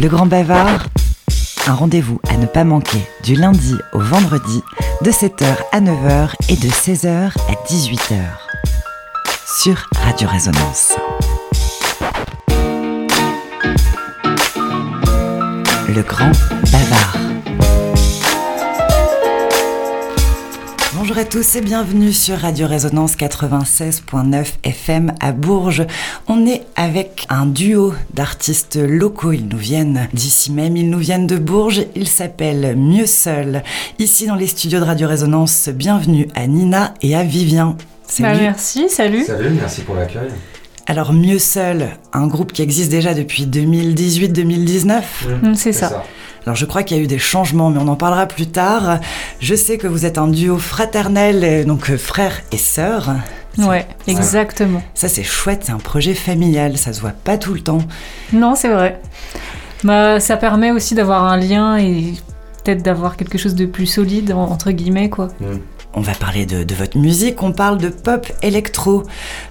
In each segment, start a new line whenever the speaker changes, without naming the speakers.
Le Grand Bavard, un rendez-vous à ne pas manquer du lundi au vendredi de 7h à 9h et de 16h à 18h sur Radio Résonance. Le Grand Bavard. Bonjour à tous et bienvenue sur Radio Résonance 96.9 FM à Bourges. On est avec un duo d'artistes locaux. Ils nous viennent d'ici même, ils nous viennent de Bourges. Ils s'appellent Mieux Seul. Ici dans les studios de Radio Résonance, bienvenue à Nina et à Vivien.
Bah, merci, salut.
Salut, merci pour l'accueil.
Alors Mieux Seul, un groupe qui existe déjà depuis 2018-2019.
Mmh, c'est ça.
Alors je crois qu'il y a eu des changements, mais on en parlera plus tard. Je sais que vous êtes un duo fraternel, donc euh, frère et sœur.
Ouais, exactement.
Ça c'est chouette, c'est un projet familial, ça se voit pas tout le temps.
Non, c'est vrai. Bah, ça permet aussi d'avoir un lien et peut-être d'avoir quelque chose de plus solide, entre guillemets, quoi.
Mm.
On va parler de, de, votre musique, on parle de pop électro.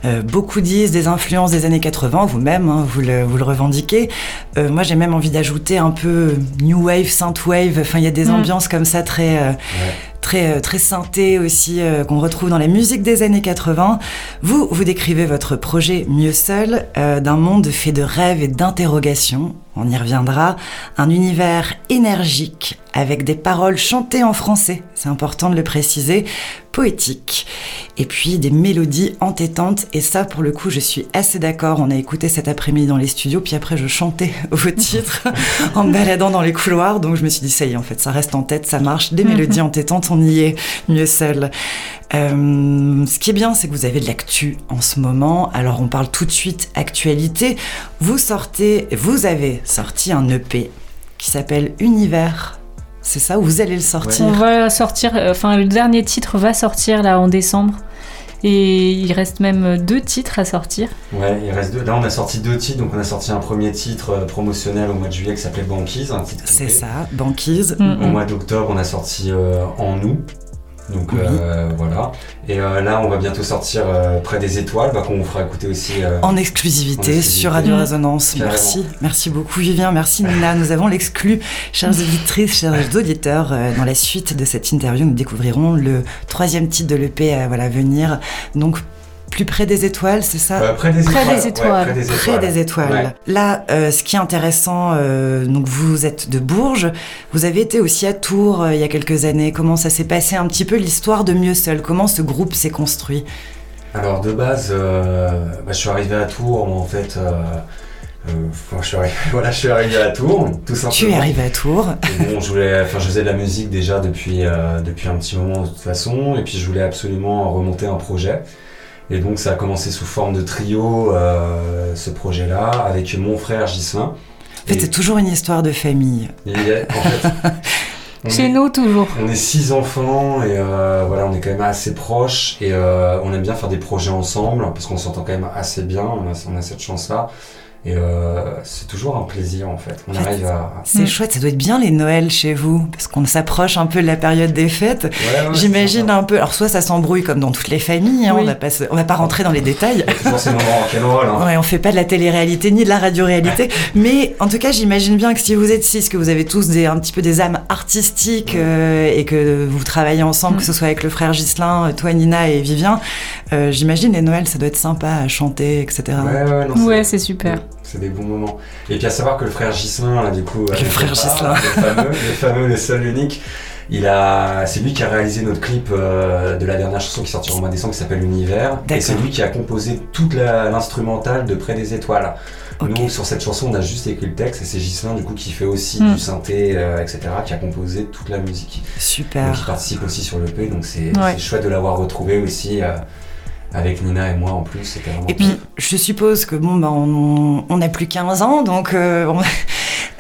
Euh, beaucoup disent des influences des années 80, vous-même, hein, vous, le, vous, le, revendiquez. Euh, moi, j'ai même envie d'ajouter un peu new wave, synthwave. Enfin, il y a des mmh. ambiances comme ça très, euh, ouais. Très, très synthé aussi euh, qu'on retrouve dans la musique des années 80. Vous, vous décrivez votre projet Mieux seul euh, d'un monde fait de rêves et d'interrogations. On y reviendra. Un univers énergique avec des paroles chantées en français, c'est important de le préciser, poétique. Et puis des mélodies entêtantes, et ça pour le coup je suis assez d'accord, on a écouté cet après-midi dans les studios, puis après je chantais vos titres en me baladant dans les couloirs, donc je me suis dit ça y est en fait, ça reste en tête, ça marche, des mélodies entêtantes, on y est, mieux seul. Euh, ce qui est bien, c'est que vous avez de l'actu en ce moment. Alors, on parle tout de suite actualité. Vous sortez, vous avez sorti un EP qui s'appelle Univers. C'est ça, vous allez le sortir
On va sortir, enfin, le dernier titre va sortir là en décembre. Et il reste même deux titres à sortir.
Ouais, il reste deux. Là, on a sorti deux titres. Donc, on a sorti un premier titre promotionnel au mois de juillet qui s'appelait Banquise.
C'est ça, Banquise.
Mm -hmm. Au mois d'octobre, on a sorti euh, En nous. Donc oui. euh, voilà. Et euh, là, on va bientôt sortir euh, près des étoiles, bah, qu'on vous fera écouter aussi.
En exclusivité, en exclusivité. sur Radio mmh. Résonance. Carrément. Merci. Merci beaucoup, Vivien. Merci, Nina. Nous avons l'exclu. Chères auditrices, chers auditeurs, dans la suite de cette interview, nous découvrirons le troisième titre de l'EP à voilà, venir. Donc, plus près des étoiles, c'est ça
euh, Près des
près
étoiles.
Des étoiles.
Ouais, près des étoiles.
Près des étoiles. Ouais. Là, euh, ce qui est intéressant, euh, donc vous êtes de Bourges, vous avez été aussi à Tours euh, il y a quelques années. Comment ça s'est passé un petit peu l'histoire de Mieux Seul? Comment ce groupe s'est construit?
Alors de base, euh, bah, je suis arrivé à Tours en fait. Enfin, je, suis arrivé, voilà, je suis arrivé à Tours, tout simplement.
Tu es arrivé à Tours.
Bon, je voulais, enfin, je faisais de la musique déjà depuis euh, depuis un petit moment de toute façon, et puis je voulais absolument remonter un projet. Et donc ça a commencé sous forme de trio, euh, ce projet-là, avec mon frère Gislain.
En fait, c'est toujours une histoire de famille.
Et, en fait,
Chez est, nous, toujours.
On est six enfants et euh, voilà, on est quand même assez proches et euh, on aime bien faire des projets ensemble parce qu'on s'entend quand même assez bien, on a, on a cette chance-là. Et euh, c'est toujours un plaisir en fait. On
en fait,
arrive à.
C'est mmh. chouette, ça doit être bien les Noëls chez vous, parce qu'on s'approche un peu de la période des fêtes.
Ouais, ouais,
J'imagine un peu. Alors, soit ça s'embrouille comme dans toutes les familles, hein, oui. on, va pas se... on va pas rentrer dans les détails.
toujours ces moments rock'n'roll. Hein.
Ouais, on fait pas de la télé-réalité ni de la radio-réalité. mais en tout cas, j'imagine bien que si vous êtes six, que vous avez tous des, un petit peu des âmes artistiques euh, et que vous travaillez ensemble, mmh. que ce soit avec le frère Gislin, toi, Nina et Vivien, euh, j'imagine les Noëls, ça doit être sympa à chanter, etc.
Ouais, ouais,
non, ouais c'est super.
C'est des bons moments. Et puis à savoir que le frère Gislain, là, du coup,
le frère Gislain,
le fameux, le fameux, le seul, unique, il a, c'est lui qui a réalisé notre clip euh, de la dernière chanson qui sortira au mois de décembre qui s'appelle Univers. Et c'est lui qui a composé toute l'instrumentale de Près des étoiles. Okay. Nous, sur cette chanson, on a juste écrit le texte et c'est Gislain, du coup, qui fait aussi mm. du synthé, euh, etc., qui a composé toute la musique.
Super.
Donc, il participe aussi sur le P, donc c'est ouais. chouette de l'avoir retrouvé aussi. Euh, avec Nina et moi en plus. C'était
et puis, je suppose que bon, bah, on, on a plus 15 ans, donc euh, on,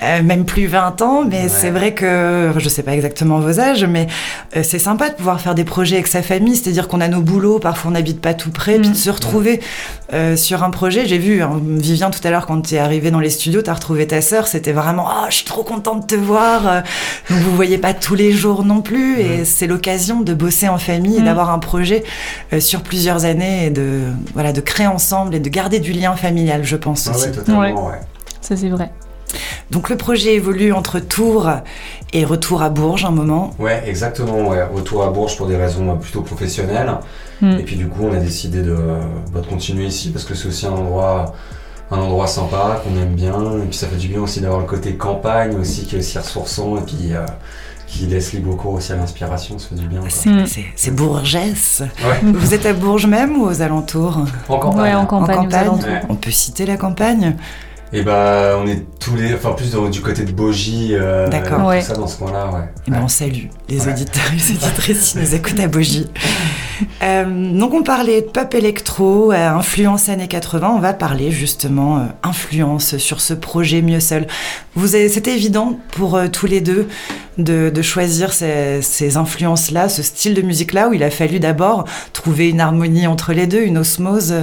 euh, même plus 20 ans, mais ouais. c'est vrai que je sais pas exactement vos âges, mais euh, c'est sympa de pouvoir faire des projets avec sa famille, c'est-à-dire qu'on a nos boulots, parfois on n'habite pas tout près, mmh. puis de se retrouver euh, sur un projet. J'ai vu hein, Vivien tout à l'heure quand tu es arrivé dans les studios, tu as retrouvé ta sœur, c'était vraiment ah, oh, je suis trop contente de te voir. Donc vous voyez pas tous les jours non plus, mmh. et c'est l'occasion de bosser en famille et
Mm.
d'avoir un projet euh, sur plusieurs années et de voilà de créer ensemble et de garder du lien familial, je pense
ah
aussi.
Ouais, totalement, ouais.
ouais. Ça c'est vrai.
Donc le projet évolue entre Tours et retour à Bourges un moment.
Ouais, exactement. Ouais. Retour à Bourges pour des raisons plutôt professionnelles. Hmm. Et puis du coup, on a décidé de, bah, de continuer ici parce que c'est aussi un endroit un endroit sympa qu'on aime bien et puis ça fait du bien aussi d'avoir le côté campagne aussi qui est aussi ressourçant et puis euh, qui laisse libre cours aussi à l'inspiration, ça fait du bien.
C'est Bourgesse. Vous êtes à Bourges même ou aux alentours?
En campagne.
en campagne.
On peut citer la campagne?
Et bah, on est tous les. Enfin, plus du côté de Bogie. Euh, D'accord. Tout ça dans ce coin-là, ouais.
Et ben, on salue les auditeurs et les auditrices qui nous écoutent à Bogie. Euh, donc, on parlait de pop électro, euh, influence années 80. On va parler justement euh, influence sur ce projet Mieux Seul. C'était évident pour tous les deux de, de choisir ces, ces influences-là, ce style de musique-là, où il a fallu d'abord trouver une harmonie entre les deux, une osmose.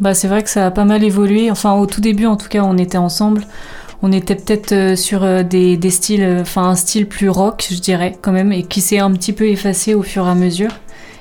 Bah, c'est vrai que ça a pas mal évolué. Enfin, au tout début, en tout cas, on était ensemble. On était peut-être euh, sur euh, des, des styles, euh, enfin un style plus rock, je dirais, quand même, et qui s'est un petit peu effacé au fur et à mesure.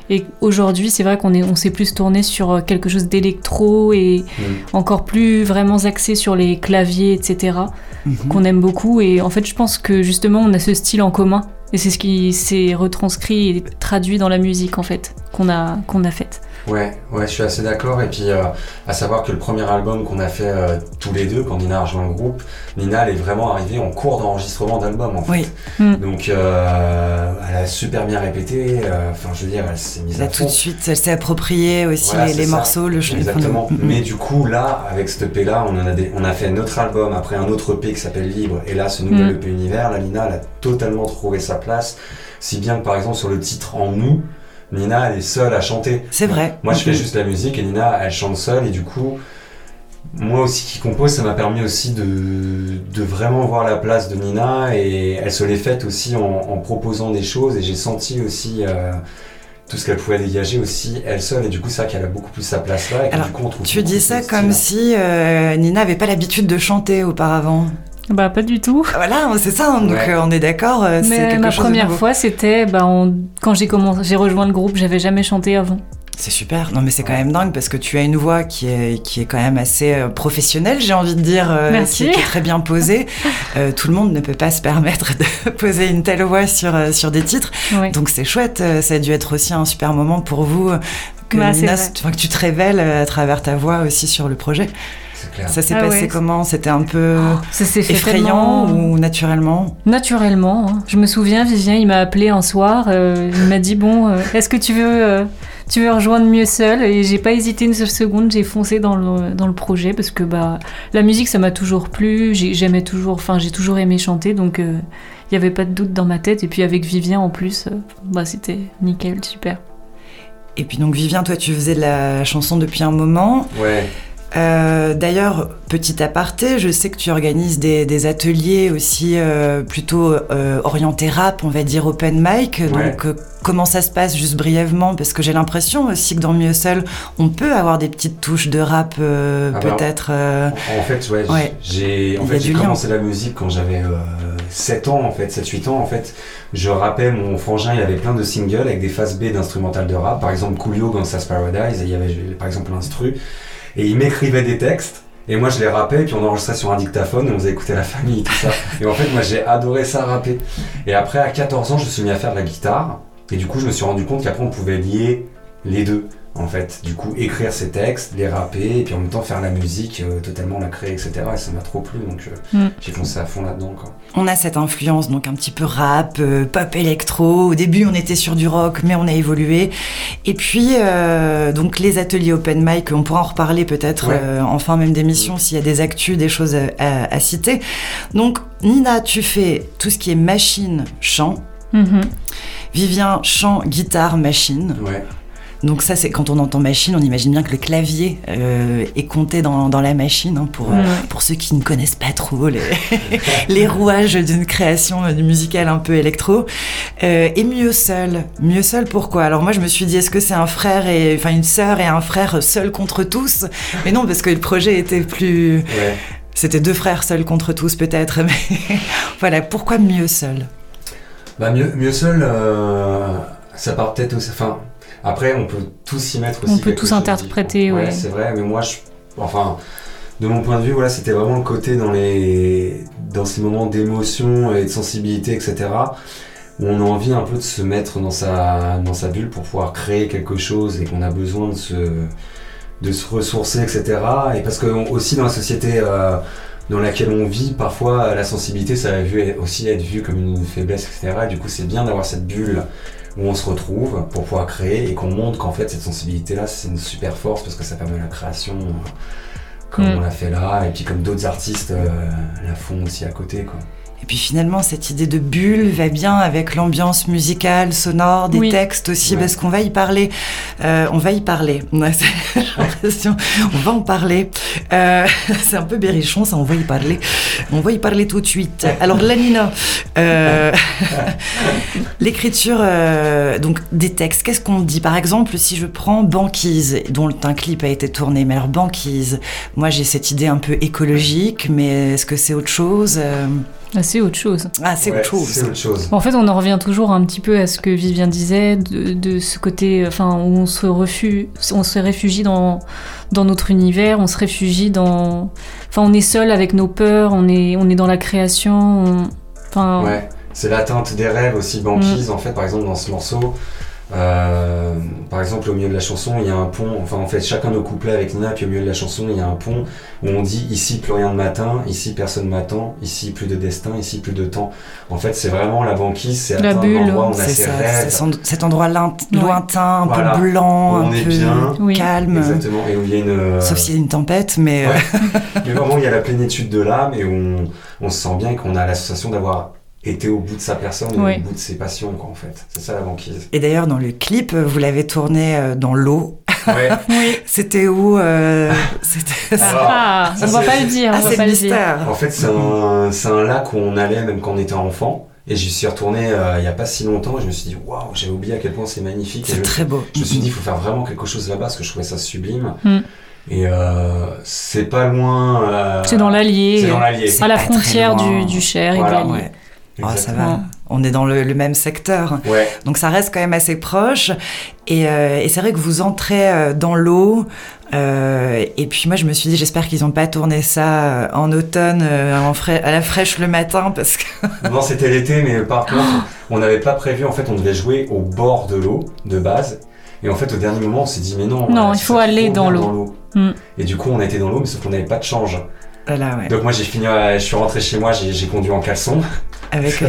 Et aujourd'hui, c'est vrai qu'on est, on s'est plus tourné sur quelque chose d'électro et encore plus vraiment axé sur les claviers, etc. Mm-hmm. qu'on aime beaucoup. Et en fait, je pense que justement, on a ce style en commun. Et c'est ce qui s'est retranscrit et traduit dans la musique, en fait, qu'on a, qu'on a faite.
Ouais, ouais, je suis assez d'accord. Et puis, euh, à savoir que le premier album qu'on a fait euh, tous les deux, quand Nina a rejoint le groupe, Nina, elle est vraiment arrivée en cours d'enregistrement d'album, en fait. Oui. Hmm. Donc, euh, elle a super bien répété. Enfin, je veux dire, elle s'est mise
à
tout
de suite, elle s'est appropriée aussi les, morceaux, le
jeu. Exactement. Hmm. Mais du coup, là, avec cet EP là, on, en a on a fait notre album, après un autre EP qui s'appelle Libre, et là, ce nouvel hmm. EP Univers, la Nina, elle a totalement trouvé sa place. Si bien que, par exemple, sur le titre En nous, Nina, elle est seule à chanter.
C'est vrai.
Moi, je fais juste la musique et Nina, elle chante seule. Et du coup, moi aussi qui compose, ça m'a permis aussi de, de, vraiment voir la place de Nina. Et elle se l'est faite aussi en, proposant des choses. Et j'ai senti aussi euh, tout ce qu'elle pouvait dégager aussi elle seule. Et du coup, c'est vrai qu'elle a beaucoup plus sa place là. Et
du coup, on trouve tu dis ça comme si euh, Nina n'avait pas l'habitude de chanter auparavant.
Bah pas du tout.
Voilà, c'est ça. Hein, donc euh, on est d'accord. Euh,
Mais ma première fois, c'était bah, quand j'ai commencé, j'ai rejoint le groupe, j'avais jamais chanté avant.
C'est super. Non, mais c'est quand même dingue parce que tu as une voix qui est, qui est quand même assez euh, professionnelle, j'ai envie de dire, Qui, est, très bien posée. tout le monde ne peut pas se permettre de poser une telle voix sur, sur des titres. Donc c'est chouette. Ça a dû être aussi un super moment pour vous que, bah, que tu te révèles à travers ta voix aussi sur le projet. Ça s'est ah passé comment? C'était un peu oh, effrayant ou naturellement?
Naturellement. Hein. Je me souviens, Vivien, il m'a appelé un soir. Euh, il m'a dit Bon, euh, est-ce que tu veux, euh, tu veux rejoindre mieux seul? Et j'ai pas hésité une seule seconde. J'ai foncé dans le, dans le projet parce que bah, la musique, ça m'a toujours plu. J'aimais toujours, enfin, j'ai toujours aimé chanter. Donc, il n'y avait pas de doute dans ma tête. Et puis, avec Vivien en plus, bah, c'était nickel, super.
Et puis donc Vivien, toi tu faisais de la chanson depuis un moment.
Ouais.
Euh, d'ailleurs, petit aparté, je sais que tu organises des, ateliers aussi euh, plutôt euh, orientés rap, on va dire open mic. Donc, comment ça se passe juste brièvement? Parce que j'ai l'impression aussi que dans Mieux Seul, on peut avoir des petites touches de rap, ah, peut-être.
En, fait, ouais, j'ai en fait, commencé la musique quand j'avais 7 ans, en fait, 7-8 ans. En fait, je rappais mon frangin, il avait plein de singles avec des phases B d'instrumental de rap. Par exemple, Coolio, Gangsta's Paradise, et il y avait par exemple l'instru. Et il m'écrivait des textes. Et moi, je les rappais, et puis on enregistrait sur un dictaphone, et on faisait écouter la famille, tout ça. et en fait, moi, j'ai adoré ça rapper. Et après, à 14 ans, je me suis mis à faire de la guitare. Et du coup, je me suis rendu compte qu'après, on pouvait lier les deux en fait. Du coup, écrire ses textes, les rapper, et puis en même temps faire la musique, euh, totalement la créer, etc. Et ça m'a trop plu, donc euh, mm. j'ai foncé à fond là-dedans.
On a cette influence, donc un petit peu rap, euh, pop électro. Au début, on était sur du rock, mais on a évolué. Et puis, donc les ateliers open mic, on pourra en reparler peut-être en fin même d'émission s'il y a des actus, des choses à, citer. Donc, Nina, tu fais tout ce qui est machine, chant. Mm-hmm. Vivien, chant, guitare, machine.
Ouais.
Donc ça, c'est quand on entend machine, on imagine bien que le clavier euh, est compté dans, dans la machine. Hein, pour, pour ceux qui ne connaissent pas trop les, les rouages d'une création musicale un peu électro. Euh, et mieux seul. Mieux seul, pourquoi? Alors moi, je me suis dit, est-ce que c'est un frère et enfin une sœur et un frère seul contre tous? Mais non, parce que le projet était plus. C'était deux frères seuls contre tous peut-être, mais voilà, pourquoi mieux seul?
Bah mieux, mieux seul, euh, ça part peut-être aussi. Enfin, après, on peut tous y mettre aussi.
On peut tous interpréter,
ouais. c'est vrai, mais moi, je, enfin, de mon point de vue, voilà, c'était vraiment le côté dans les dans ces moments d'émotion et de sensibilité, etc. Où on a envie un peu de se mettre dans sa dans sa bulle pour pouvoir créer quelque chose et qu'on a besoin de se de se ressourcer, etc. Et parce que aussi dans la société euh, dans laquelle on vit, parfois la sensibilité, ça va aussi être vu comme une faiblesse, etc. Et du coup, c'est bien d'avoir cette bulle où on se retrouve pour pouvoir créer et qu'on montre qu'en fait cette sensibilité-là, c'est une super force parce que ça permet la création comme mm. on l'a fait là, et puis comme d'autres artistes euh, la font aussi à côté. Quoi.
Et puis finalement, cette idée de bulle va bien avec l'ambiance musicale, sonore, des textes aussi, parce qu'on va y parler. Euh, on va y parler. l'impression. on va en parler. Euh, c'est un peu berrichon, ça, on va y parler. On va y parler tout de suite. Alors, Lanina, euh, l'écriture, donc des textes, qu'est-ce qu'on dit? Par exemple, si je prends Banquise, dont un clip a été tourné, mais alors Banquise, moi j'ai cette idée un peu écologique, mais est-ce que c'est autre chose?
Ah, c'est autre chose.
Ah, c'est autre
chose.
En fait, on en revient toujours un petit peu à ce que Vivien disait, de, ce côté, enfin, où on se, refuse, on se réfugie dans, dans notre univers, on se réfugie dans. Enfin, on est seul avec nos peurs, on est, on est dans la création. Enfin...
Ouais, c'est l'atteinte des rêves aussi, banquise, mm. en fait, par exemple, dans ce morceau. Euh, par exemple, au milieu de la chanson, il y a un pont. Enfin, en fait, chacun nos couplets avec Nina, puis au milieu de la chanson, il y a un pont où on dit ici plus rien de matin, ici personne m'attend, ici plus de destin, ici plus de temps. En fait, c'est vraiment la banquise, c'est
la bulle.
Endroit où on a ses rêves.
cet endroit lointain, un peu blanc, un peu bien, calme.
Exactement. Et où il y a une. Euh,
Sauf s'il y a une tempête, mais. Euh,
mais vraiment, il y a la plénitude de l'âme et où on, on se sent bien et qu'on a l'association d'avoir était au bout de sa personne, au bout de ses passions, quoi, en fait. C'est ça la banquise.
Et d'ailleurs, dans le clip, vous l'avez tourné euh, dans l'eau.
Ouais.
oui.
C'était où euh,
C'était ah, on va pas le dire.
Ah, c'est mystère.
En fait, c'est un, un, lac où on allait même quand on était enfant. Et j'y suis retourné euh, il n'y a pas si longtemps. Et je me suis dit, waouh, j'avais oublié à quel point c'est magnifique.
C'est très beau.
Je me suis dit, il faut faire vraiment quelque chose là-bas parce que je trouvais ça sublime. Mm. Et euh, c'est pas loin. Euh,
c'est dans l'Allier.
C'est dans l'Allier.
À la frontière du, du Cher et de l'Allier.
Oh, ça va. On est dans le, même secteur.
Ouais.
Donc ça reste quand même assez proche. Et, euh, et c'est vrai que vous entrez euh, dans l'eau. Euh, et puis moi je me suis dit j'espère qu'ils n'ont pas tourné ça en automne en à la fraîche le matin parce que...
non c'était l'été mais par contre on n'avait pas prévu en fait on devait jouer au bord de l'eau de base. Et en fait au dernier moment on s'est dit mais non.
Non il faut aller dans l'eau. Mm.
Et du coup on a été dans l'eau mais sauf qu'on n'avait pas de change.
Voilà, ouais.
Donc moi j'ai fini, je suis rentré chez moi, j'ai conduit en caleçon.
Avec, euh,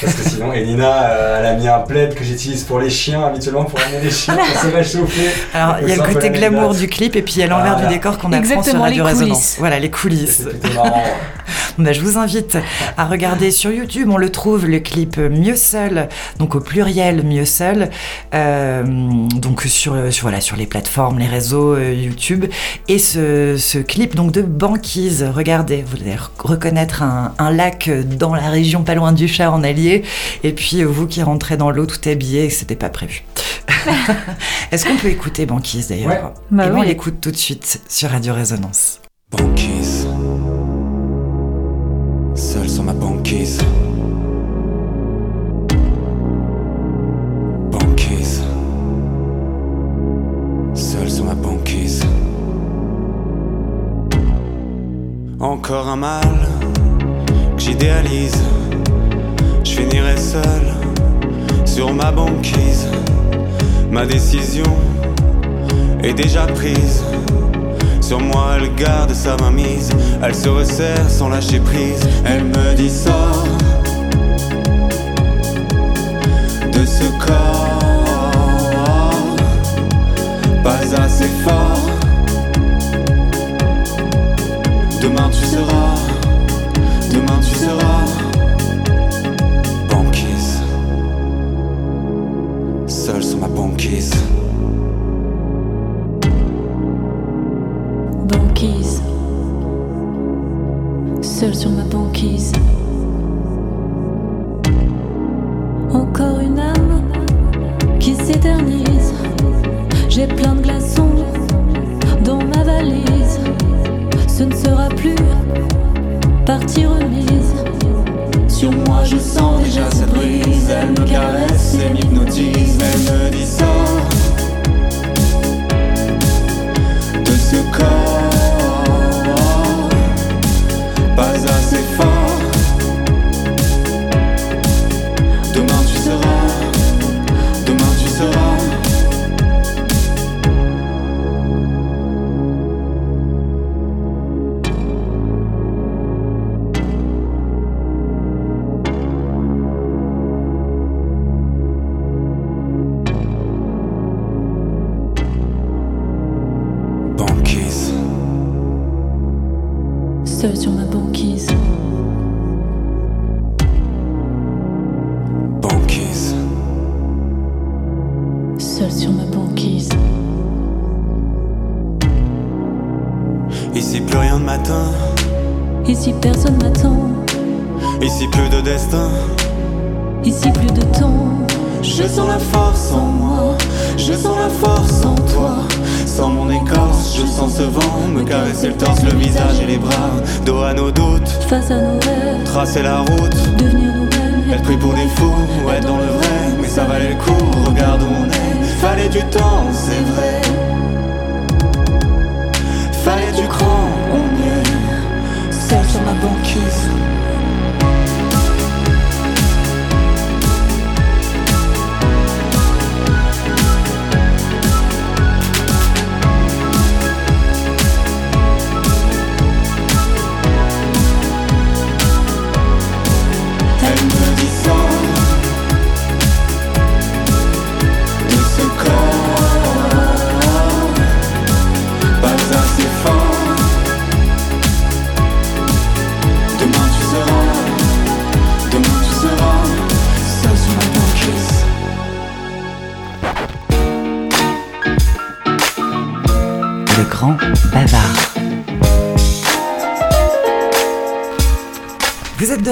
Parce que sinon, Elina, euh, elle a mis un plaid que j'utilise pour les chiens, habituellement pour amener les chiens pour se réchauffer.
Alors, il y a le côté glamour du clip et puis il y a l'envers du décor qu'on apprend sur Radio Résonance. Voilà, les coulisses.
C'est plutôt marrant.
bah, je vous invite à regarder sur YouTube, on le trouve, le clip Mieux Seul, donc au pluriel Mieux Seul, euh, donc sur, sur, voilà, sur les plateformes, les réseaux euh, YouTube. Et ce, ce, clip donc de Banquise, regardez, vous allez reconnaître un, un lac dans la région pas loin du chat en Allier. Et puis euh, vous qui rentrez dans l'eau tout habillé, c'était pas prévu. Est-ce qu'on peut écouter Banquise d'ailleurs ouais.
bah
on l'écoute tout de suite sur Radio Résonance.
Banquise. Seul sur ma. Banquise. Encore un mal que j'idéalise je finirai seul sur ma banquise. Ma décision est déjà prise. Sur moi, elle garde sa mainmise. Elle se resserre sans lâcher prise. Elle me dit sors de ce corps, pas assez fort.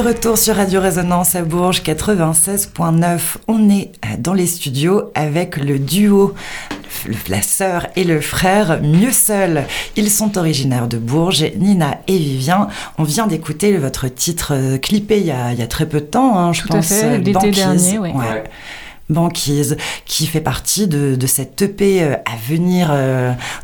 Retour sur Radio Résonance à Bourges 96.9. On est euh, dans les studios avec le duo la sœur et le frère mieux seuls. Ils sont originaires de Bourges, Nina et Vivien. On vient d'écouter votre titre euh, clippé il y, a, très peu de temps, hein, je
Tout pense. À fait, l'été dernier, oui.
Banquise, qui fait partie de, cette EP euh, à venir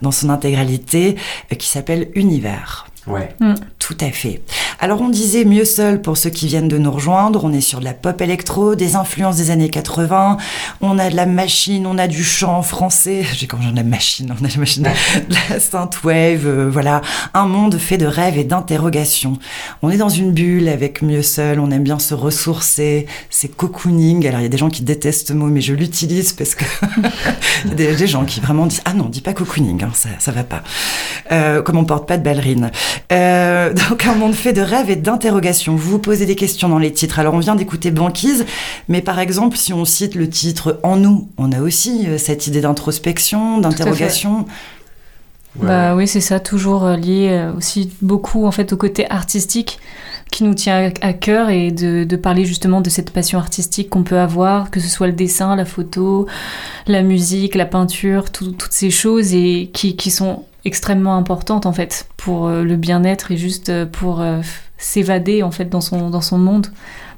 dans son intégralité, qui s'appelle Univers.
Ouais.
Mm.
Tout à fait. Alors on disait mieux seul pour ceux qui viennent de nous rejoindre, on est sur de la pop électro, des influences des années 80, on a de la machine, on a du chant français, j'ai quand même de la machine, on a de la machine, de la synthwave, euh, voilà, un monde fait de rêves et d'interrogations. On est dans une bulle avec mieux seul, on aime bien se ressourcer, c'est cocooning. Alors il y a des gens qui détestent ce mot, mais je l'utilise parce que il y a des, gens qui vraiment disent ah non, dis pas cocooning, hein, ça ça va pas. Euh, comme on porte pas de ballerine. Euh, donc un monde fait de rêves et d'interrogations. Vous vous posez des questions dans les titres. Alors on vient d'écouter Banquise, mais par exemple si on cite le titre En nous, on a aussi euh, cette idée d'introspection, d'interrogation.
Bah oui, c'est ça, toujours euh, lié aussi beaucoup en fait au côté artistique qui nous tient à cœur et de, parler justement de cette passion artistique qu'on peut avoir, que ce soit le dessin, la photo, la musique, la peinture, toutes ces choses et qui, qui sont extrêmement importante en fait pour euh, le bien-être et juste euh, pour euh, s'évader en fait dans son, dans son monde.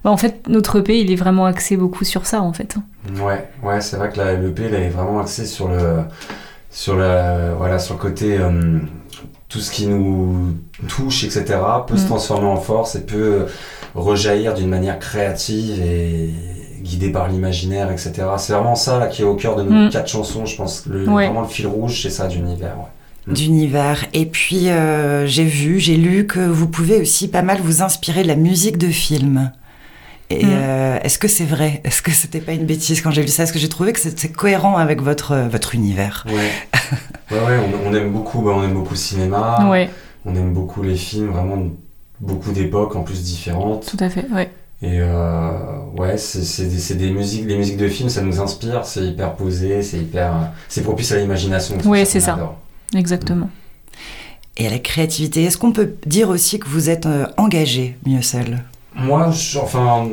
Bah, en fait, notre EP, il est vraiment axé beaucoup sur ça en fait.
Ouais, ouais, c'est vrai que l'EP, il est vraiment axé sur le, sur le, voilà, sur le côté tout ce qui nous touche, etc., peut se mm. transformer en force et peut rejaillir d'une manière créative et guidée par l'imaginaire, etc. C'est vraiment ça là, qui est au cœur de nos mm. quatre chansons, je pense. Le, Vraiment le fil rouge, c'est ça d'univers. Ouais.
Mm. d'univers. Et puis euh, j'ai vu, j'ai lu que vous pouvez aussi pas mal vous inspirer de la musique de film. Et mm. euh, est-ce que c'est vrai? Est-ce que c'était pas une bêtise quand j'ai lu ça? Est-ce que j'ai trouvé que c'était cohérent avec votre votre univers?
Ouais, ouais, ouais on, aime beaucoup, bah, on aime beaucoup le cinéma.
Ouais.
On aime beaucoup les films, vraiment beaucoup d'époques en plus différentes.
Tout à fait, ouais.
Et euh, ouais, c'est des, des, musiques, les musiques de films, ça nous inspire, c'est hyper posé, c'est hyper, c'est propice à l'imagination.
Oui, c'est ça. Exactement.
Et à la créativité, est-ce qu'on peut dire aussi que vous êtes euh, engagé, mieux seul
Moi, enfin,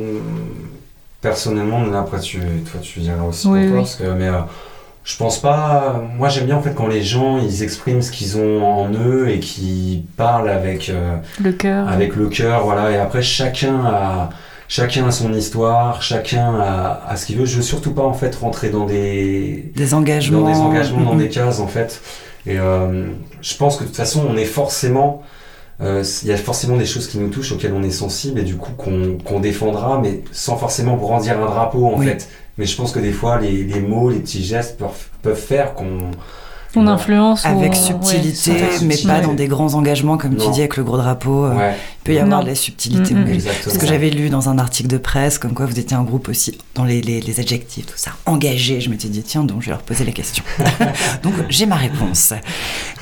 personnellement, après tu, toi tu diras aussi
oui,
parce que, mais euh, je pense pas. Moi, j'aime bien en fait quand les gens ils expriment ce qu'ils ont en eux et qui parlent avec euh,
le cœur.
Avec le cœur, voilà. Et après, chacun a chacun a son histoire, chacun a, a ce qu'il veut. Je veux surtout pas en fait rentrer dans des
des engagements,
dans des engagements, dans des cases en fait. Et euh, je pense que de toute façon, on est forcément euh, il y a forcément des choses qui nous touchent, auxquelles on est sensible et du coup qu'on défendra, mais sans forcément brandir un drapeau en fait. Mais je pense que des fois, les, les mots, les petits gestes peuvent, peuvent faire qu'on
on influence
avec subtilité, mais pas dans des grands engagements comme tu dis avec le gros drapeau. Euh, il peut y avoir de la subtilité. Mm, mm. Ce que j'avais lu dans un article de presse, comme quoi vous étiez un groupe aussi dans les, les, adjectifs, tout ça, engagé. Je m'étais dit tiens donc je vais leur poser la question. donc j'ai ma réponse.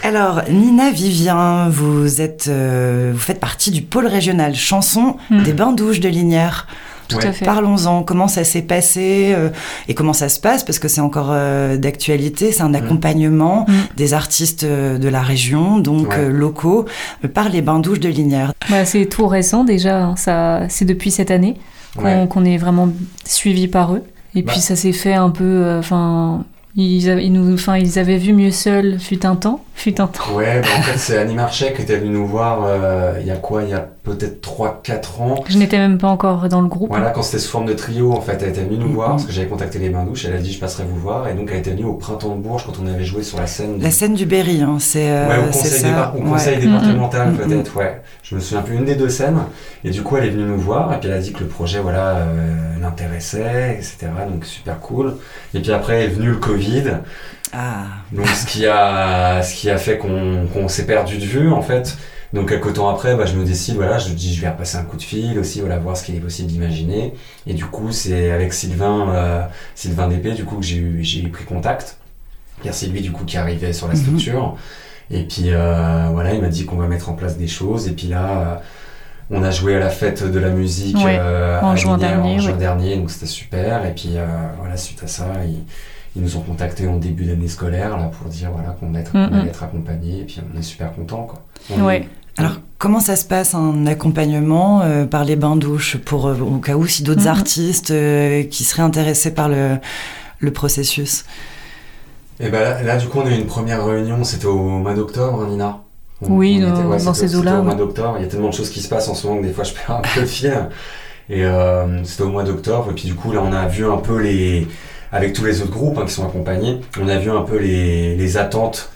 Alors Nina Vivien, vous êtes, euh, vous faites partie du pôle régional chanson mm. des bains douches de Linière.
Tout à fait.
Parlons-en. Comment ça s'est passé euh, et comment ça se passe parce que c'est encore euh, d'actualité. C'est un mm. accompagnement mm. des artistes euh, de la région, donc locaux, par les bains douches de Linière.
Bah, c'est tout récent déjà. Hein. Ça, c'est depuis cette année qu'on est vraiment suivi par eux. Et bah. puis ça s'est fait un peu, enfin, ils, avaient, nous, enfin, ils avaient vu mieux seul fut un temps. Fut un temps.
Ouais, bah, en fait, c'est Annie Marchais qui était venu nous voir euh, il y a quoi Il y a peut-être 3-4 ans.
Je n'étais même pas encore dans le groupe.
Voilà, quand c'était sous forme de trio, en fait, elle était venue nous voir parce que j'avais contacté les bains douches. Elle a dit Je passerai vous voir. Et donc, elle était venue au Printemps de Bourges quand on avait joué sur la scène.
La scène du Berry, hein, c'est.
Euh, ouais, au conseil, départemental, peut-être, ouais. Je me souviens plus une des deux scènes. Et du coup, elle est venue nous voir. Et puis, elle a dit que le projet, voilà, euh, l'intéressait, etc. Donc, super cool. Et puis après est venu le Covid.
Ah.
Donc ce qui a, ce qui a fait qu'on s'est perdu de vue en fait. Donc quelques temps après, bah, je me décide, voilà, je dis je vais repasser un coup de fil aussi, voilà, voir ce qu'il est possible d'imaginer. Et du coup, c'est avec Sylvain, euh, Sylvain Dépé, du coup, que j'ai pris contact. Car c'est lui, du coup, qui arrivait sur la mhm. structure. Et puis euh, voilà, il m'a dit qu'on va mettre en place des choses. Et puis là, euh, on a joué à la fête de la musique
en, juin, dernier,
en juin dernier, donc c'était super. Et puis voilà, suite à ça, il ils nous ont contactés en début d'année scolaire là, pour dire voilà, qu'on allait être, mm, mm. accompagnés et puis on est super contents.
Ouais.
Alors, comment ça se passe un accompagnement euh, par les bains douches pour, euh, au cas où, si d'autres mm, artistes euh, qui seraient intéressés par le, le processus?
Et eh ben là, du coup, on a eu une première réunion, c'était au mois d'octobre, hein, Nina
Oui, dans, ces eaux-là.
au mois d'octobre, il y a tellement de choses qui se passent en ce moment que des fois je perds un peu le fil. Et c'était au mois d'octobre, et puis du coup, là, on a vu un peu les avec tous les autres groupes hein, qui sont accompagnés, on a vu un peu les, les attentes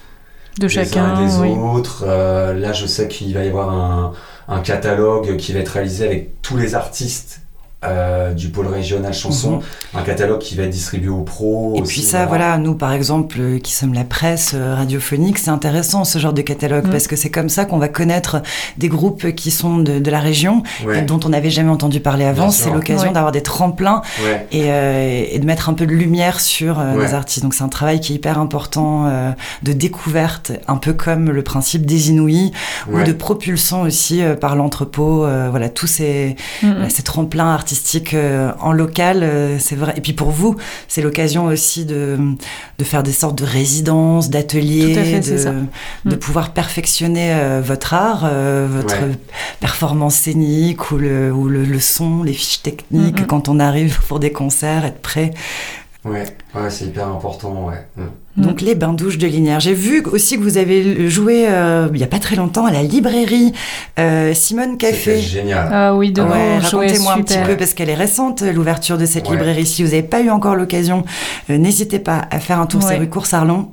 de chacun
des autres. Euh, là, je sais qu'il va y avoir un, un, catalogue qui va être réalisé avec tous les artistes euh, du pôle régional chanson, mhm. un catalogue qui va être distribué aux pros.
Et puis ça, voilà. nous par exemple, euh, qui sommes la presse euh, radiophonique, c'est intéressant ce genre de catalogue mhm. parce que c'est comme ça qu'on va connaître des groupes qui sont de, de la région et dont on n'avait jamais entendu parler avant. C'est l'occasion d'avoir des tremplins et, et, de mettre un peu de lumière sur les artistes. Donc c'est un travail qui est hyper important de découverte, un peu comme le principe des Inouïs ou de propulsion aussi par l'entrepôt. voilà, tous ces, mhm. ces tremplins artistiques euh, en local, euh, c'est vrai. Et puis pour vous, c'est l'occasion aussi de, de, faire des sortes de résidences, d'ateliers, de, de mm. pouvoir perfectionner euh, votre art, votre performance scénique ou le, ou le, son, les fiches techniques quand on arrive pour des concerts, être prêt.
Ouais, ouais c'est hyper important, ouais. Mm.
Mm. Donc les bains douches de Linière. J'ai vu aussi que vous avez joué euh, il n'y a pas très longtemps à la librairie euh, Simone Café.
C'est génial.
Ah oui, de
Racontez-moi un petit peu parce qu'elle est récente l'ouverture de cette librairie. Si vous n'avez pas eu encore l'occasion, euh, n'hésitez pas à faire un tour. C'est rue Cours-Sarlon.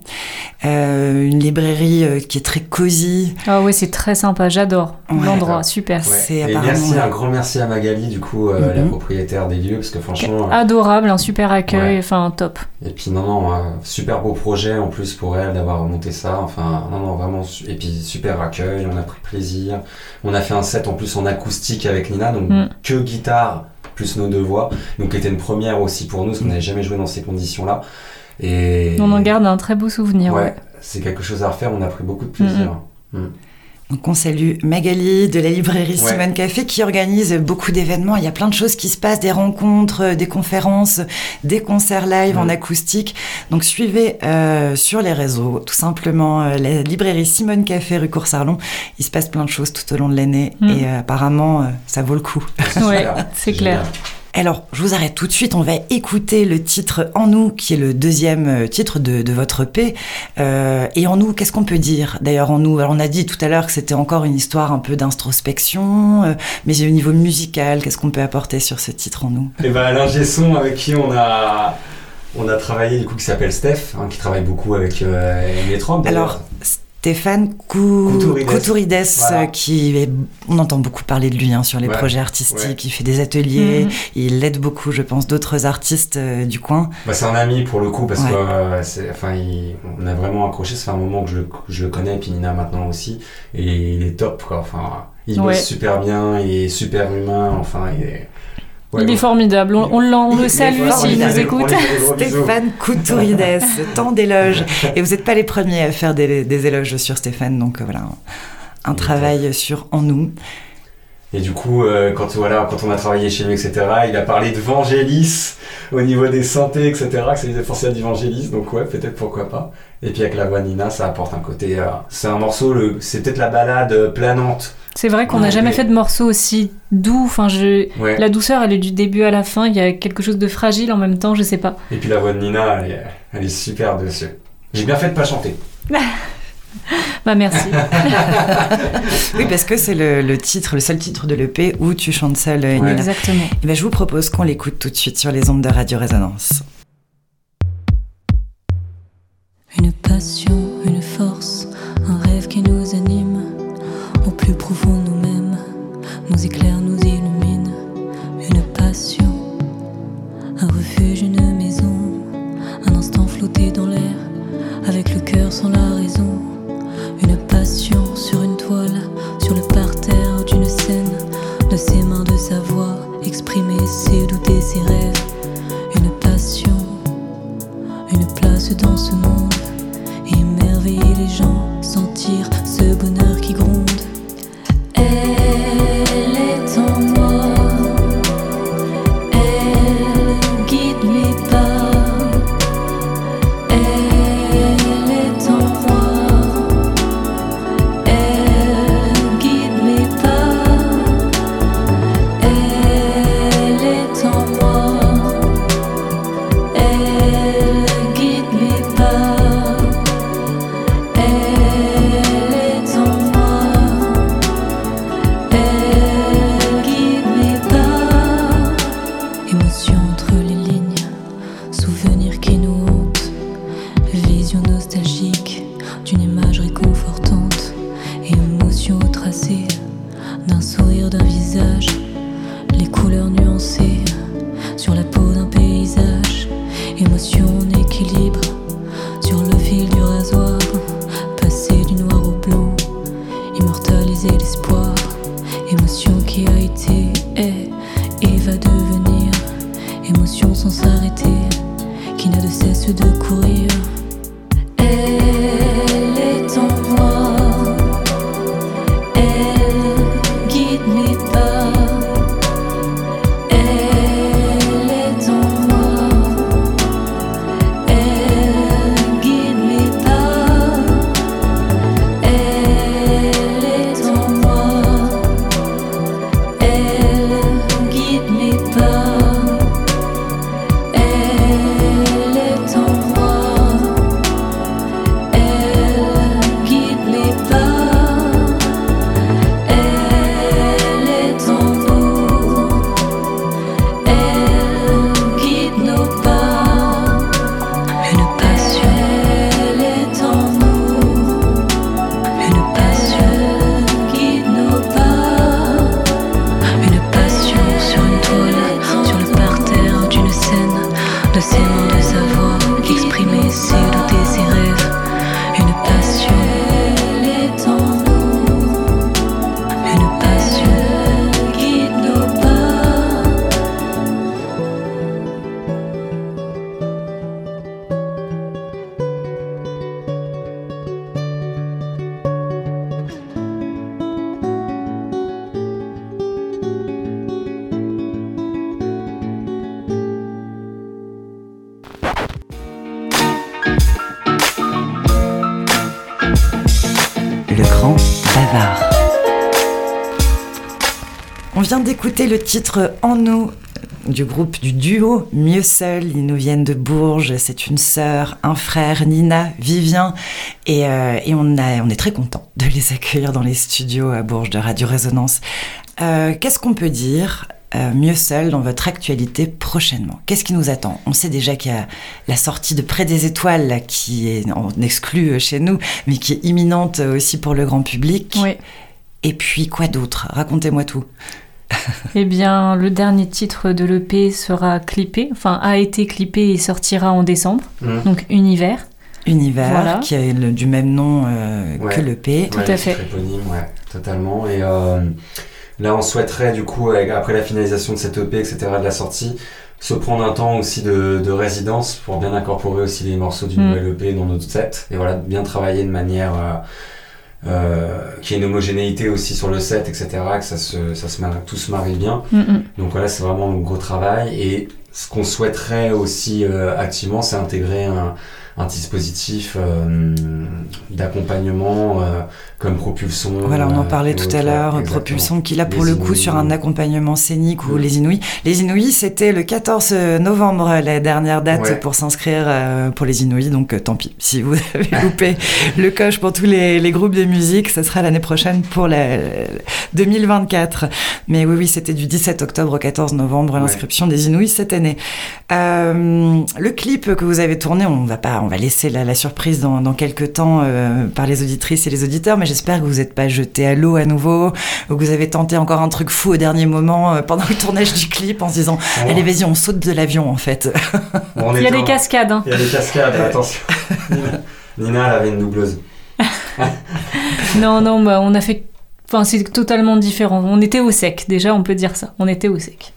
une librairie qui est très cosy.
Ah oui, c'est très sympa. J'adore l'endroit. Super.
Et merci, un grand merci à Magali du coup, la mm-hmm. propriétaire des lieux parce que franchement.
Adorable, un super accueil, enfin top.
Et puis non non, super beau projet projet en plus pour elle d'avoir remonté ça. Enfin, non, non, vraiment. Et puis super accueil, on a pris plaisir. On a fait un set en plus en acoustique avec Nina, donc mm. que guitare plus nos deux voix. Donc, était une première aussi pour nous, parce qu'on n'avait jamais joué dans ces conditions-là. Et
on en garde un très beau souvenir.
Ouais, c'est quelque chose à refaire. On a pris beaucoup de plaisir. Mm. Mm.
Donc on salue Magali de la librairie Simone Café qui organise beaucoup d'événements. Il y a plein de choses qui se passent, des rencontres, des conférences, des concerts live en acoustique. Donc suivez euh, sur les réseaux tout simplement euh, la librairie Simone Café rue Coursarlon. Il se passe plein de choses tout au long de l'année mm. et euh, apparemment ça vaut le coup.
Ouais, c'est clair.
Alors, je vous arrête tout de suite. On va écouter le titre En nous, qui est le deuxième euh, titre de, votre EP. Euh, et En nous, qu'est-ce qu'on peut dire? D'ailleurs, En nous, alors on a dit tout à l'heure que c'était encore une histoire un peu d'introspection, euh, mais au niveau musical, qu'est-ce qu'on peut apporter sur ce titre En nous?
Eh ben, l'ingé son avec qui on a on a travaillé du coup qui s'appelle Steph, hein, qui travaille beaucoup avec euh, Alors
Stéphane Couturides, euh, qui est, on entend beaucoup parler de lui hein, sur les projets artistiques. Il fait des ateliers, mhm. il aide beaucoup, je pense, d'autres artistes euh, du coin.
Bah, c'est un ami pour le coup parce qu'on euh, enfin, on a vraiment accroché. Ça fait un moment que je, je le connais, puis Nina maintenant aussi, et il est top. Quoi. Enfin, il bosse super bien, il est super humain. Enfin, il est
il est formidable, on, le salue s'il nous écoute.
Stéphane Couturides, tant d'éloges. Et vous n'êtes pas les premiers à faire des, éloges sur Stéphane, donc euh, voilà, un, travail sur En nous.
Et du coup, euh, quand, voilà, quand on a travaillé chez lui, etc., il a parlé de Vangélis au niveau des santé, etc., que ça lui faisait penser à d'Evangélis, donc ouais, peut-être pourquoi pas. Et puis avec la voix Nina, ça apporte un côté... Euh, c'est un morceau, c'est peut-être la balade planante
c'est vrai qu'on n'a jamais fait de morceau aussi doux. Enfin, je... La douceur, elle est du début à la fin. Il y a quelque chose de fragile en même temps, je sais pas.
Et puis la voix de Nina, elle est, super dessus. J'ai bien fait de pas chanter.
bah merci.
oui, parce que c'est le, titre, le seul titre de l'EP où tu chantes seule, Nina.
Exactement.
Et ben, je vous propose qu'on l'écoute tout de suite sur les ondes de Radio Résonance.
Une passion,
d'écouter le titre En nous du groupe du duo Mieux Seul. Ils nous viennent de Bourges. C'est une sœur, un frère, Nina, Vivien. Et, euh, on, a, on est très content de les accueillir dans les studios à Bourges de Radio Résonance. Euh, qu'est-ce qu'on peut dire euh, Mieux Seul dans votre actualité prochainement? Qu'est-ce qui nous attend? On sait déjà qu'il y a la sortie de Près des Étoiles qui est en exclu chez nous, mais qui est imminente aussi pour le grand public.
Oui.
Et puis quoi d'autre? Racontez-moi tout.
eh bien, le dernier titre de l'EP sera clippé, enfin a été clippé et sortira en décembre.
Mmh.
Donc Univers.
Univers,
Voilà.
qui a le- du même nom euh,
Ouais.
que l'EP.
Tout à fait.
éponyme, ouais, totalement. Et euh, là, on souhaiterait, du coup, après la finalisation de cette EP, etc., de la sortie, se prendre un temps aussi de, de résidence pour bien incorporer aussi les morceaux du
Mm.
nouvel EP dans notre set. Et voilà, bien travailler de manière euh, euh, qu'il y ait une homogénéité aussi sur le set, etc., que ça se, ça se marie- tout se marie bien.
Mm, mm.
Donc voilà, c'est vraiment un gros travail. Et ce qu'on souhaiterait aussi euh, activement, c'est intégrer un, un dispositif euh, d'accompagnement euh, comme Propulsion.
Voilà, on en
euh,
parlait tout à l'heure. Propulsion, qui là pour
Les
le coup
Inouïs,
sur un accompagnement scénique ou
Mm.
les Inouïs. Les Inouïs, c'était le 14 novembre, la dernière date
Ouais.
pour s'inscrire euh, pour les Inouïs, donc tant pis. Si vous avez loupé le coche pour tous les, les groupes de musique, ça sera l'année prochaine pour la 2024. Mais oui, oui, c'était du 17 octobre au 14 novembre
Ouais.
l'inscription des Inouïs cette année. Euh, le clip que vous avez tourné, on va pas, on va laisser la, la surprise dans, dans quelques temps euh, par les auditrices et les auditeurs, mais j'espère que vous n'êtes pas jeté à l'eau à nouveau, ou que vous avez tenté encore un truc fou au dernier moment euh, pendant le tournage du clip en se disant,
Bon,
allez vas-y, on saute de l'avion en fait.
bon,
Il y a des cascades. hein.
Il y a des cascades, attention. Nina, Nina, elle avait une doubleuse.
Non, non, bah, on a fait. Enfin, c'est totalement différent. On était au sec, déjà, on peut dire ça. On était au sec.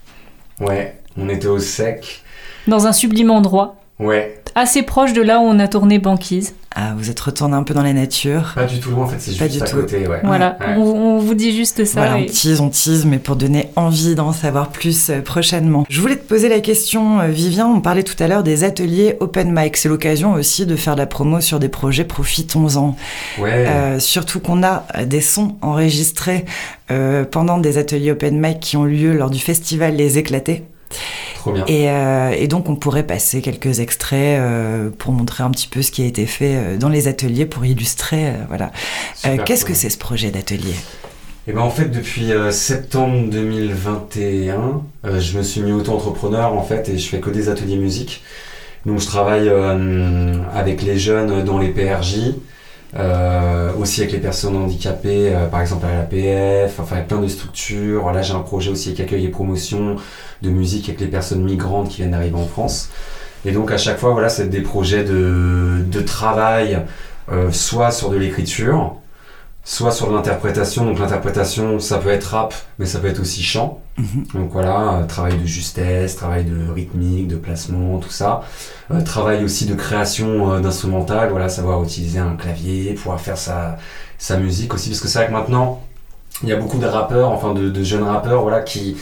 Ouais, on était au sec.
Dans un sublime endroit,
Ouais,
assez proche de là où on a tourné Banquise.
Ah, vous êtes retourné un peu dans la nature.
pas du tout loin en fait, c'est juste
du
à
tout.
côté, ouais.
Voilà,
Ouais.
on, on vous dit juste ça.
Voilà, on tease, on tease, mais pour donner envie d'en savoir plus euh, prochainement. Je voulais te poser la question, euh, Vivien, on parlait tout à l'heure des ateliers open mic. C'est l'occasion aussi de faire de la promo sur des projets, profitons-en.
Ouais.
Euh, surtout qu'on a des sons enregistrés euh, pendant des ateliers open mic qui ont lieu lors du festival Les Éclatés.
Trop bien.
Et, euh, et donc on pourrait passer quelques extraits euh, pour montrer un petit peu ce qui a été fait euh, dans les ateliers pour illustrer. voilà. Qu'est-ce
cool.
que c'est ce projet d'atelier?
Et ben en fait depuis euh, septembre 2021, euh, je me suis mis auto-entrepreneur en fait et je fais que des ateliers musique. Donc je travaille euh, avec les jeunes dans les PRJ, euh, aussi avec les personnes handicapées, euh, par exemple à l'APF, enfin avec plein de structures. Là j'ai un projet aussi avec accueil et promotion de musique avec les personnes migrantes qui viennent d'arriver en France. Et donc à chaque fois voilà c'est des projets de, de travail, euh, soit sur de l'écriture, soit sur de l'interprétation. Donc l'interprétation, ça peut être rap, mais ça peut être aussi chant.
Mhm.
Donc voilà, euh, travail de justesse, travail de rythmique, de placement, tout ça. Euh, travail aussi de création euh, d'instrumental, voilà, savoir utiliser un clavier, pouvoir faire sa, sa musique aussi. Parce que c'est vrai que maintenant, il y a beaucoup de rappeurs, enfin de, de jeunes rappeurs, voilà, qui...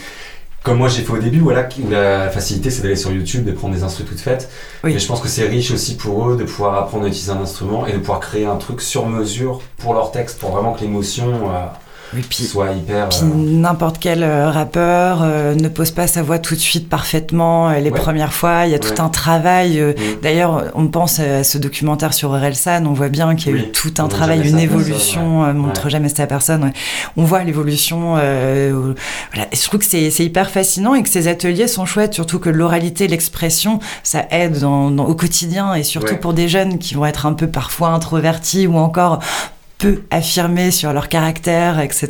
Comme moi j'ai fait au début, voilà, la facilité c'est d'aller sur YouTube, de prendre des instruments toutes faites.
Oui.
Mais je pense que c'est riche aussi pour eux de pouvoir apprendre à utiliser un instrument et de pouvoir créer un truc sur mesure pour leur texte, pour vraiment que l'émotion euh,
Oui, puis
soit hyper.
Puis
euh,
n'importe quel euh, rappeur euh, ne pose pas sa voix tout de suite parfaitement les
Ouais.
premières fois. Il y a tout
Ouais.
un travail.
mm.
D'ailleurs, on pense à ce documentaire sur Orelsan. On voit bien qu'il y a eu tout un travail, une
personne,
évolution. montre jamais sa personne. ouais. On voit l'évolution. voilà. Je trouve que c'est c'est hyper fascinant et que ces ateliers sont chouettes, surtout que l'oralité, l'expression, ça aide dans- dans- au quotidien et surtout
Ouais.
pour des jeunes qui vont être un peu parfois introvertis ou encore peu affirmés sur leur caractère, etc.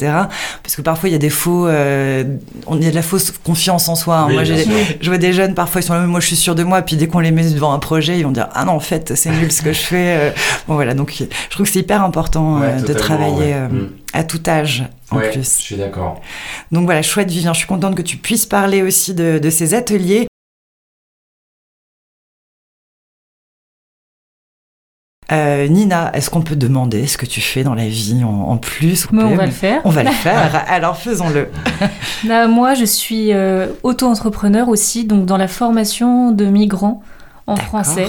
Parce que parfois il y a des faux, euh, on y a de la fausse confiance en soi. hein.
Oui,
moi, je vois des jeunes parfois ils sont là, moi je suis sûr de moi, puis dès qu'on les met devant un projet, ils vont dire ah non en fait c'est nul ce que je fais. Euh, Bon voilà donc je trouve que c'est hyper important
Ouais,
euh, de travailler
ouais.
euh,
Mm.
à tout âge en
Ouais,
plus.
Je suis d'accord.
Donc voilà chouette Vivien, je suis contente que tu puisses parler aussi de, de ces ateliers. Euh, Nina, est-ce qu'on peut demander ce que tu fais dans la vie en, en plus
Mais on va le faire.
On va le faire, alors faisons-le.
Là, moi, je suis euh, auto-entrepreneur aussi, donc dans la formation de migrants en français.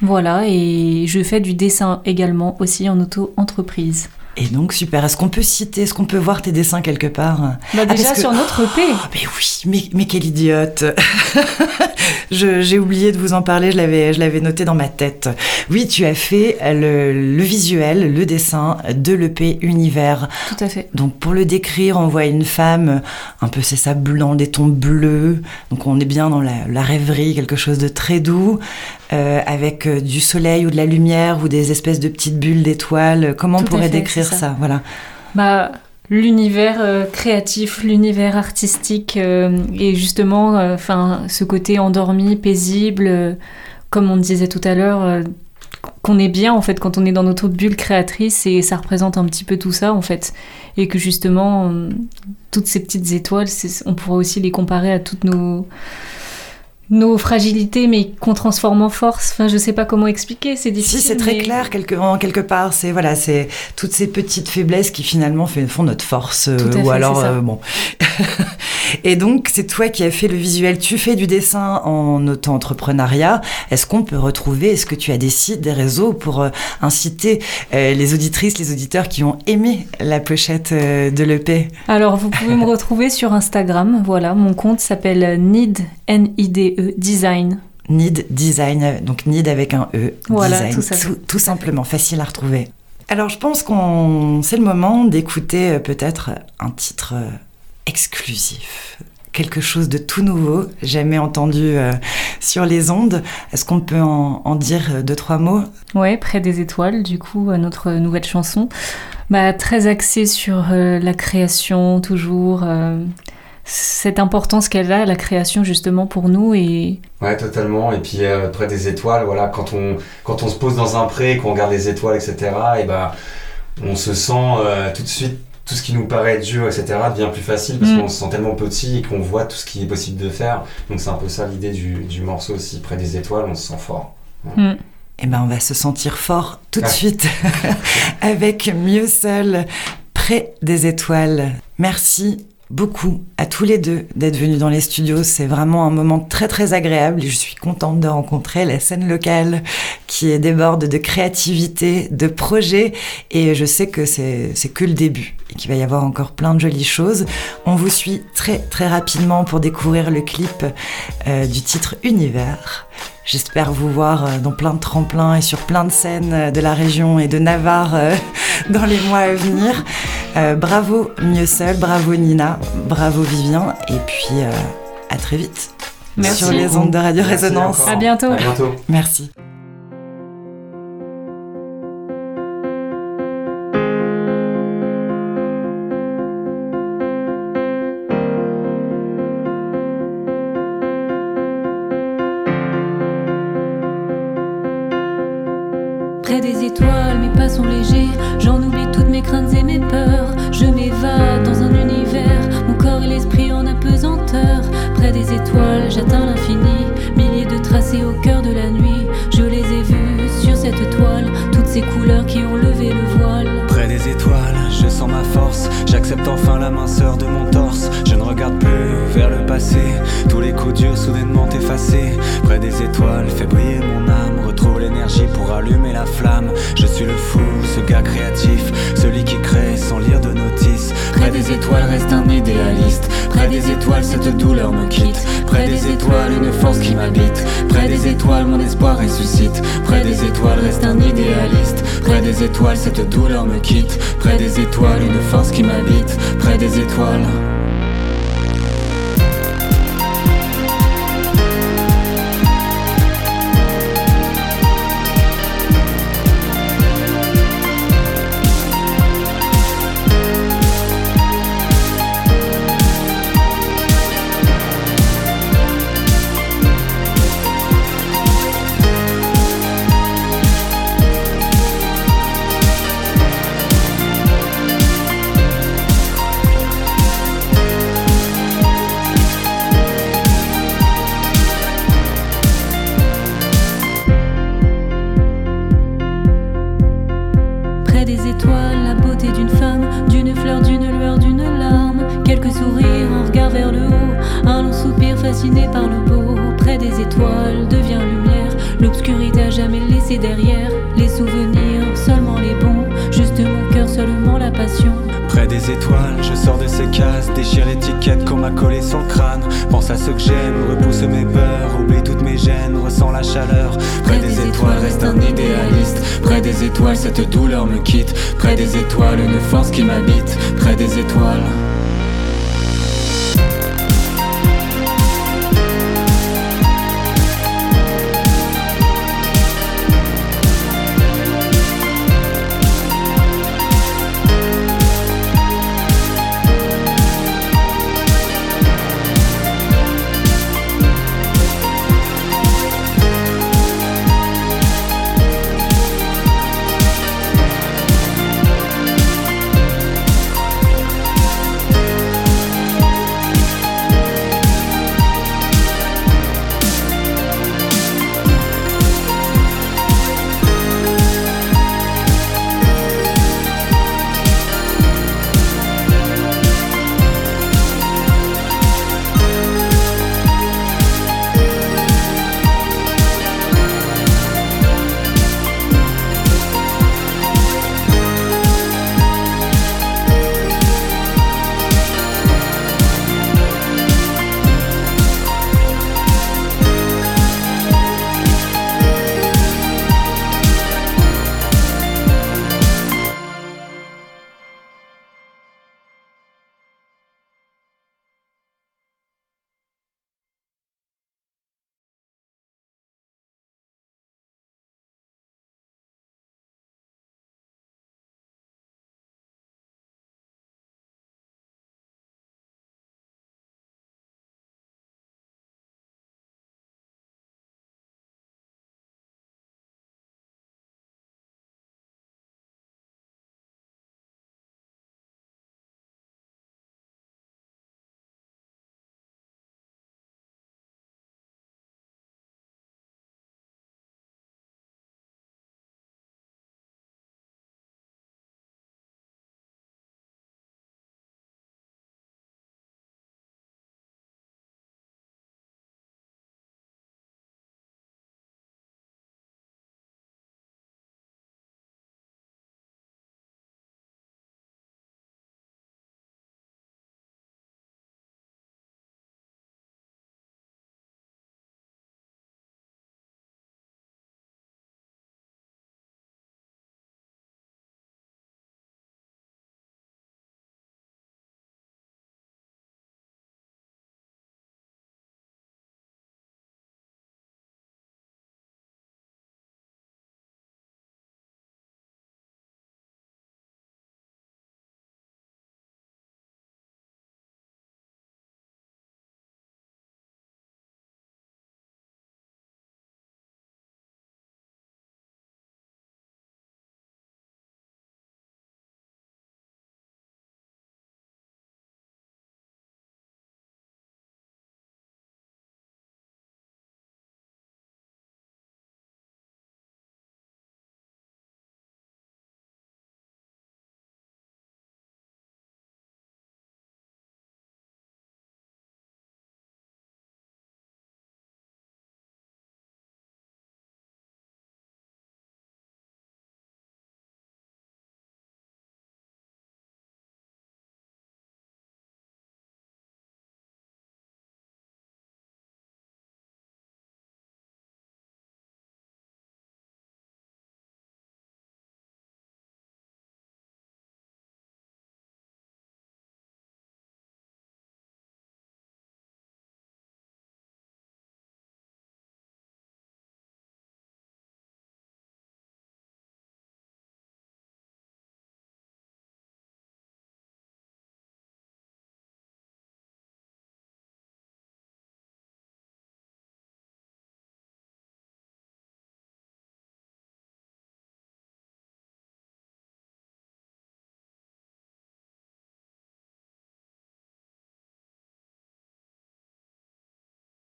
Voilà, et je fais du dessin également aussi en auto-entreprise.
Et donc, super. Est-ce qu'on peut citer, est-ce qu'on peut voir tes dessins quelque part?
Bah, Déjà ah, sur notre EP.
Oh, mais oui, mais, mais quelle idiote J'ai oublié de vous en parler, je l'avais noté dans ma tête. Oui, tu as fait le, le visuel, le dessin de l'EP Univers.
Tout à fait.
Donc, pour le décrire, on voit une femme, un peu c'est ça, blanc, des tons bleus. Donc, on est bien dans la, la rêverie, quelque chose de très doux, euh, avec euh, du soleil ou de la lumière ou des espèces de petites bulles d'étoiles. Comment on pourrait décrire ça. Voilà.
Bah, l'univers euh, créatif, l'univers artistique et justement, enfin, ce côté endormi, paisible, comme on disait tout à l'heure qu'on est bien en fait quand on est dans notre bulle créatrice et ça représente un petit peu tout ça en fait et que justement toutes ces petites étoiles on pourrait aussi les comparer à toutes nos nos fragilités, mais qu'on transforme en force. Enfin, je sais pas comment expliquer, c'est difficile.
Si, c'est très clair, quelque, en quelque part. C'est voilà, c'est toutes ces petites faiblesses qui finalement font notre force.
Euh,
ou alors, euh, bon. Et donc, c'est toi qui as fait le visuel. Tu fais du dessin en auto-entrepreneuriat. Est-ce qu'on peut retrouver, est-ce que tu as des sites, des réseaux pour euh, inciter les auditrices, les auditeurs qui ont aimé la pochette de l'EP
Alors, vous pouvez me retrouver sur Instagram. Voilà, mon compte s'appelle Nid, N-I-D-E Design.
Need Design, donc Need avec un E.
Voilà,
design, tout, simplement, facile à retrouver. Alors je pense qu'on c'est le moment d'écouter euh, peut-être un titre euh, exclusif, quelque chose de tout nouveau, jamais entendu euh, sur les ondes. Est-ce qu'on peut en, dire deux trois mots?
Ouais, près des étoiles, du coup, notre nouvelle chanson, bah, très axée sur la création toujours cette importance qu'elle a, la création justement pour nous et
ouais totalement. Et puis euh, près des étoiles voilà quand on quand on se pose dans un pré qu'on regarde les étoiles etc et ben on se sent euh, tout de suite tout ce qui nous paraît dur etc devient plus facile parce mm. qu'on se sent tellement petit et qu'on voit tout ce qui est possible de faire. Donc c'est un peu ça l'idée du, du, morceau aussi. Près des étoiles on se sent fort.
Mm. Et eh ben on va se sentir fort tout de suite avec Mieux seul près des étoiles. Merci beaucoup à tous les deux d'être venus dans les studios. C'est vraiment un moment très très agréable je suis contente de rencontrer la scène locale qui déborde de créativité, de projets et je sais que c'est que le début et qu'il va y avoir encore plein de jolies choses. On vous suit très très rapidement pour découvrir le clip euh, du titre Univers. J'espère vous voir euh, dans plein de tremplins et sur plein de scènes euh, de la région et de Navarre dans les mois à venir. Bravo Mieux Seul, bravo Nina, bravo Vivien et puis à très vite.
Merci.
Sur les ondes de Radio Résonance.
À bientôt.
À bientôt.
Merci.